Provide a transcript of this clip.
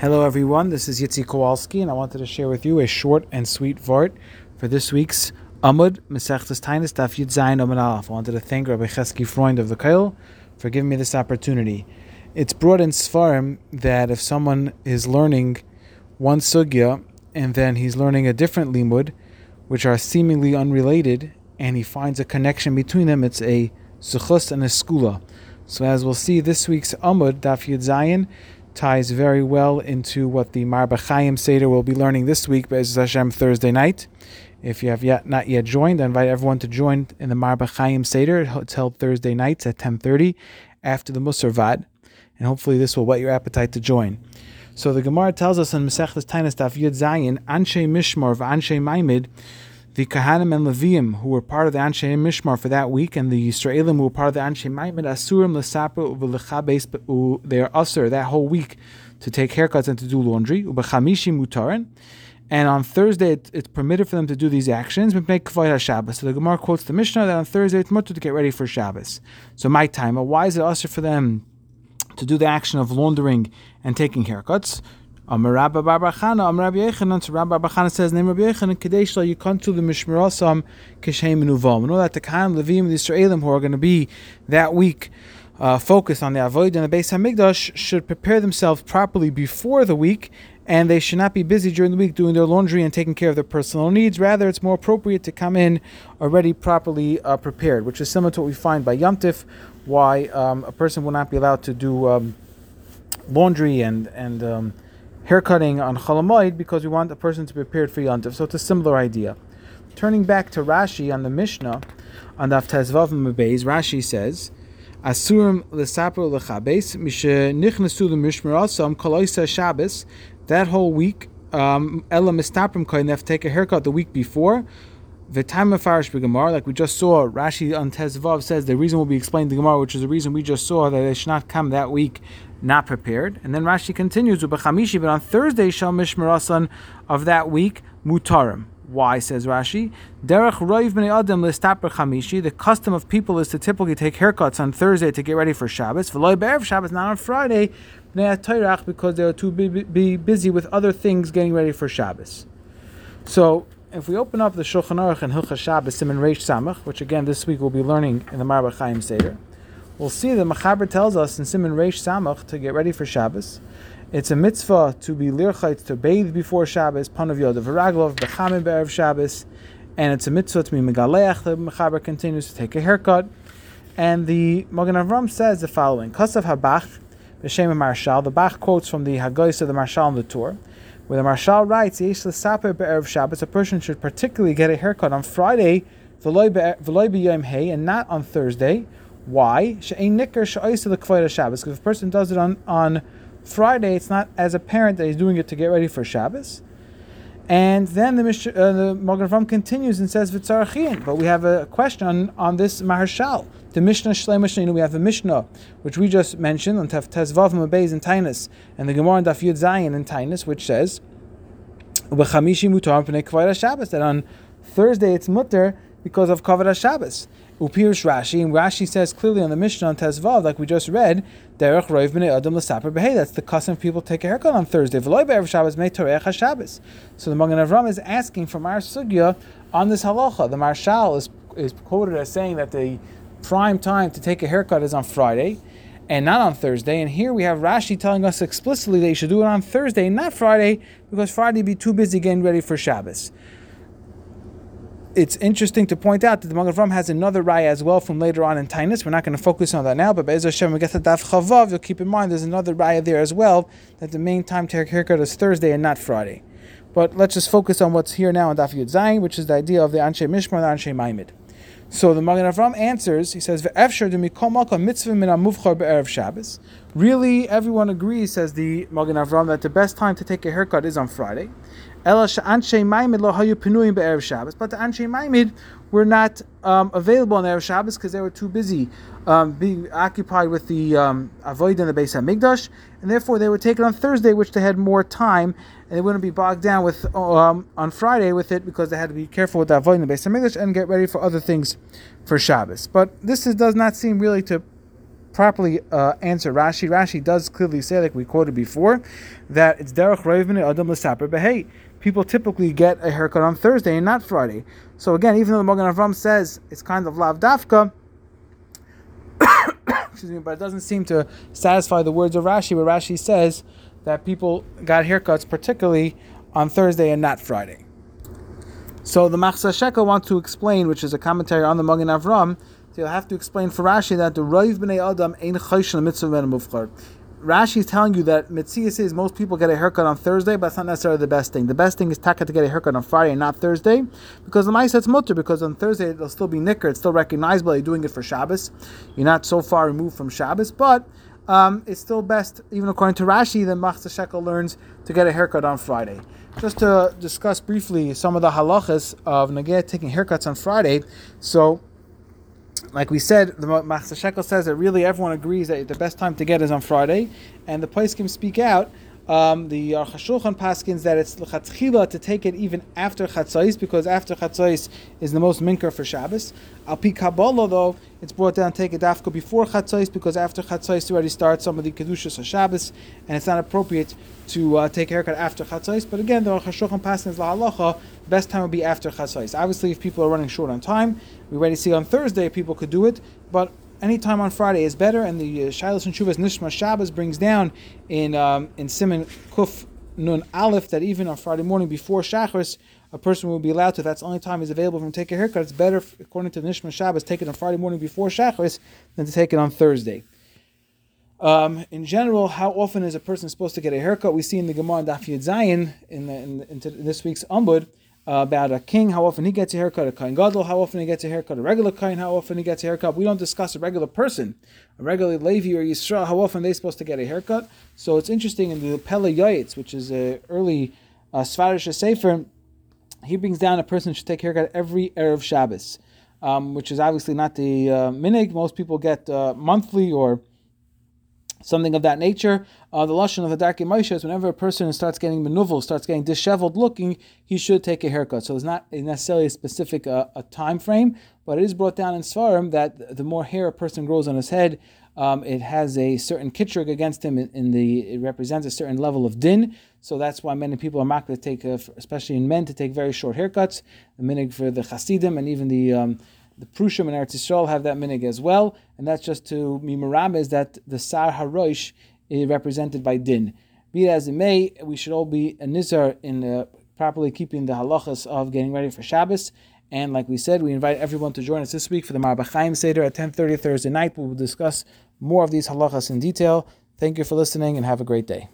Hello, everyone. This is Yitzi Kowalski, and I wanted to share with you a short and sweet vart for this week's Amud Mesechtes Tainis Daf Yud Zayin Amud. I wanted to thank Rabbi Chesky Freund of the Kail for giving me this opportunity. It's brought in Sfarim that if someone is learning one sugya and then he's learning a different limud, which are seemingly unrelated, and he finds a connection between them, it's a suchus and a skula. So as we'll see, this week's Amud Daf Yud Zayin ties very well into what the Marba Chaim Seder will be learning this week, Be'ez Hashem Thursday night. If you have yet not yet joined, I invite everyone to join in the Marba Chaim Seder. It's held Thursday nights at 10.30 after the Musar Vad, and hopefully this will whet your appetite to join. So the Gemara tells us in Masechtas Tainas Daf Yud Zayin, Anshe Mishmar Anshe Maimid, the Kahanim and Levium who were part of the Anshe Mishmar for that week, and the Yisraelim who were part of the Anshe Maimid, Asurim Lesaper Uvelechabes, they are usher that whole week to take haircuts and to do laundry, Ubechamishi Mutarin. And on Thursday, it, it's permitted for them to do these actions. So the Gemara quotes the Mishnah that on Thursday it's mutter to get ready for Shabbos. So my time, why is it also for them to do the action of laundering and taking haircuts? Amar Rabba Barbachana, Amar Rabbi Yechanan, so Rabbi Barbachana says, name Rabbi Yechanan, Kadesh you come to the Mishmerasam Kishem Menuvam. We know that the Khan, Levim, the Israelim who are going to be that week uh, focused on the Avoid and the Beis Hamikdash should prepare themselves properly before the week and they should not be busy during the week doing their laundry and taking care of their personal needs. Rather, it's more appropriate to come in already properly uh, prepared, which is similar to what we find by Yomtiv, why um, a person will not be allowed to do um, laundry and and um, haircutting on Cholamoid because we want a person to be prepared for Yomtiv. So it's a similar idea. Turning back to Rashi on the Mishnah, on the Tezvav Mebeis, Rashi says. Asurim lesaper lechabes mishe nichnasu lemishmerasam koloisa Shabbos that whole week, um, Ella Mistaprim Kohen, they have take a haircut the week before. The time of Farish Gemara, like we just saw, Rashi on Tezvav says the reason will be explained in the Gemara, which is the reason we just saw that they should not come that week not prepared. And then Rashi continues, with Bachamishi, but on Thursday, Shal Mishmarasan of that week, Mutarim. Why, says Rashi? Derech roiv b'nei adam listaper chamishi. The custom of people is to typically take haircuts on Thursday to get ready for Shabbos. V'loy be'erev Shabbos, not on Friday, because they are too be busy with other things getting ready for Shabbos. So, if we open up the Shulchan Aruch and Hilchas Shabbos, Simon Reish Samach, which again this week we'll be learning in the Marba Chaim Seder, we'll see that Machaber tells us in Simon Reish Samach to get ready for Shabbos it's a mitzvah to be lirchait, to bathe before Shabbos, panav yodav v'raglov, b'chamin be'erev Shabbos, and it's a mitzvah to be megaleach, the mechaber continues to take a haircut. And the Magen Avram says the following, Kasav habach, the b'shem Maharshal, the Bach quotes from the Haggais of the Maharshal on the Tur, where the Maharshal writes, Yesh l'saper be'erev Shabbos, a person should particularly get a haircut on Friday, v'loy hay, and not on Thursday. Why? She'ein nikar she'oisa l'kvoida Shabbos, because if a person does it on, on Friday, it's not as apparent that he's doing it to get ready for Shabbos. And then the, Mish- uh, the continues and says Vitzarachin. But we have a question on, on this Maharshal. The Mishnah Shlem Mishnah, we have the Mishnah, which we just mentioned on Tezvav Mabeis and Tainus, and the Gemara on Daf Yud Zayin and Tainus, which says, that on Thursday it's mutter because of Kavod Shabbos. Upirish Rashi, and Rashi says clearly on the Mishnah on Tezvav, like we just read, Derech Roiv B'nei Adam L'Saper Behei. That's the custom of people take a haircut on Thursday. V'loy Be'erev Shabbos Mei Torech HaShabbos. So the Magen Avram is asking from our sugya on this halacha. The Maharshal is, is quoted as saying that the prime time to take a haircut is on Friday and not on Thursday. And here we have Rashi telling us explicitly that you should do it on Thursday, not Friday, because Friday be too busy getting ready for Shabbos it's interesting to point out that the Magen Avram has another raya as well from later on in Tainus. We're not going to focus on that now, but Be'ez Hashem, we get to Daf Chavav, you'll keep in mind there's another raya there as well, that the main time to haircut is Thursday and not Friday. But let's just focus on what's here now in Daf Yud Zayin, which is the idea of the Anshe Mishmar and the Anshe Maimid. So the Magen Avram answers, he says, mitzvah. Really, everyone agrees, says the Magen Avram, that the best time to take a haircut is on Friday. But the anshe maimid were not um, available on erev Shabbos because they were too busy um, being occupied with the um, avoid in the Beis Hamikdash, and therefore they would take it on Thursday, which they had more time, and they wouldn't be bogged down with um, on Friday with it because they had to be careful with the avoid in the Beis Hamikdash and get ready for other things for Shabbos. But this is, does not seem really to properly uh, answer Rashi. Rashi does clearly say, like we quoted before, that it's derech roivin adam l'saper behei. People typically get a haircut on Thursday and not Friday. So again, even though the Magen Avram says it's kind of lav dafka, excuse me, but it doesn't seem to satisfy the words of Rashi, where Rashi says that people got haircuts particularly on Thursday and not Friday. So the Machatzis HaShekel wants to explain, which is a commentary on the Magen Avram, so you'll have to explain for Rashi that the Roiv b'nei Adam ein chayshon mitzvah mufchar. Rashi is telling you that Mitzvah says most people get a haircut on Thursday, but it's not necessarily the best thing. The best thing is taka to get a haircut on Friday and not Thursday, because the Ma'isa it's mutter, because on Thursday it'll still be nicker, it's still recognizable, you're doing it for Shabbos. You're not so far removed from Shabbos, but um, it's still best, even according to Rashi, that Machatzis HaShekel learns to get a haircut on Friday. Just to discuss briefly some of the halachas of Nageh taking haircuts on Friday. So, like we said, the Machatzis HaShekel says that really everyone agrees that the best time to get is on Friday, and the place can speak out um, the Aruch HaShulchan paskins that it's l'chatchila to take it even after Chatzais because after Chatzais is the most minker for Shabbos. Al pi Kabbalah though, it's brought down to take it dafka before Chatzais because after Chatzais already starts some of the kedushas of Shabbos and it's not appropriate to uh, take a haircut after Chatzais. But again, the Aruch HaShulchan paskins lahalacha, best time would be after Chatzais. Obviously, if people are running short on time, we already see on Thursday people could do it, but any time on Friday is better, and the Shilas and Shuvas Nishma Shabbos brings down in um, in Simon Kuf Nun Aleph that even on Friday morning before Shachris, a person will be allowed to. That's the only time he's available from take a haircut. It's better, according to the Nishma Shabbos, take it on Friday morning before Shachris than to take it on Thursday. Um, in general, how often is a person supposed to get a haircut? We see in the Gemara and Daf Yud Zayin in, the, in, the, in this week's Umbud uh, about a king, how often he gets a haircut, a kain gadol, how often he gets a haircut, a regular kain, how often he gets a haircut. We don't discuss a regular person, a regular Levi or Yisrael, how often they're supposed to get a haircut. So it's interesting in the Pele Yoetz, which is a early uh, Svarish Sefer, he brings down a person should take a haircut every Erev Shabbos, um, which is obviously not the uh, minig. Most people get uh, monthly or something of that nature. Uh, the lashon of the Darkei Moshe is whenever a person starts getting menuvel, starts getting disheveled looking, he should take a haircut. So it's not necessarily a specific uh, a time frame, but it is brought down in Svarim that the more hair a person grows on his head, um, it has a certain kitrig against him. In, in, the it represents a certain level of din. So that's why many people are maked to take, especially in men, to take very short haircuts. The minig for the Hasidim and even the um, the Prushim and Eretz Yisrael have that minig as well, and that's just to mimaram is that the Sar Harosh is represented by Din. Be it as it may, we should all be a nizar in uh, properly keeping the halachas of getting ready for Shabbos. And like we said, we invite everyone to join us this week for the Marbachaim Seder at 10.30 Thursday night. We will discuss more of these halachas in detail. Thank you for listening and have a great day.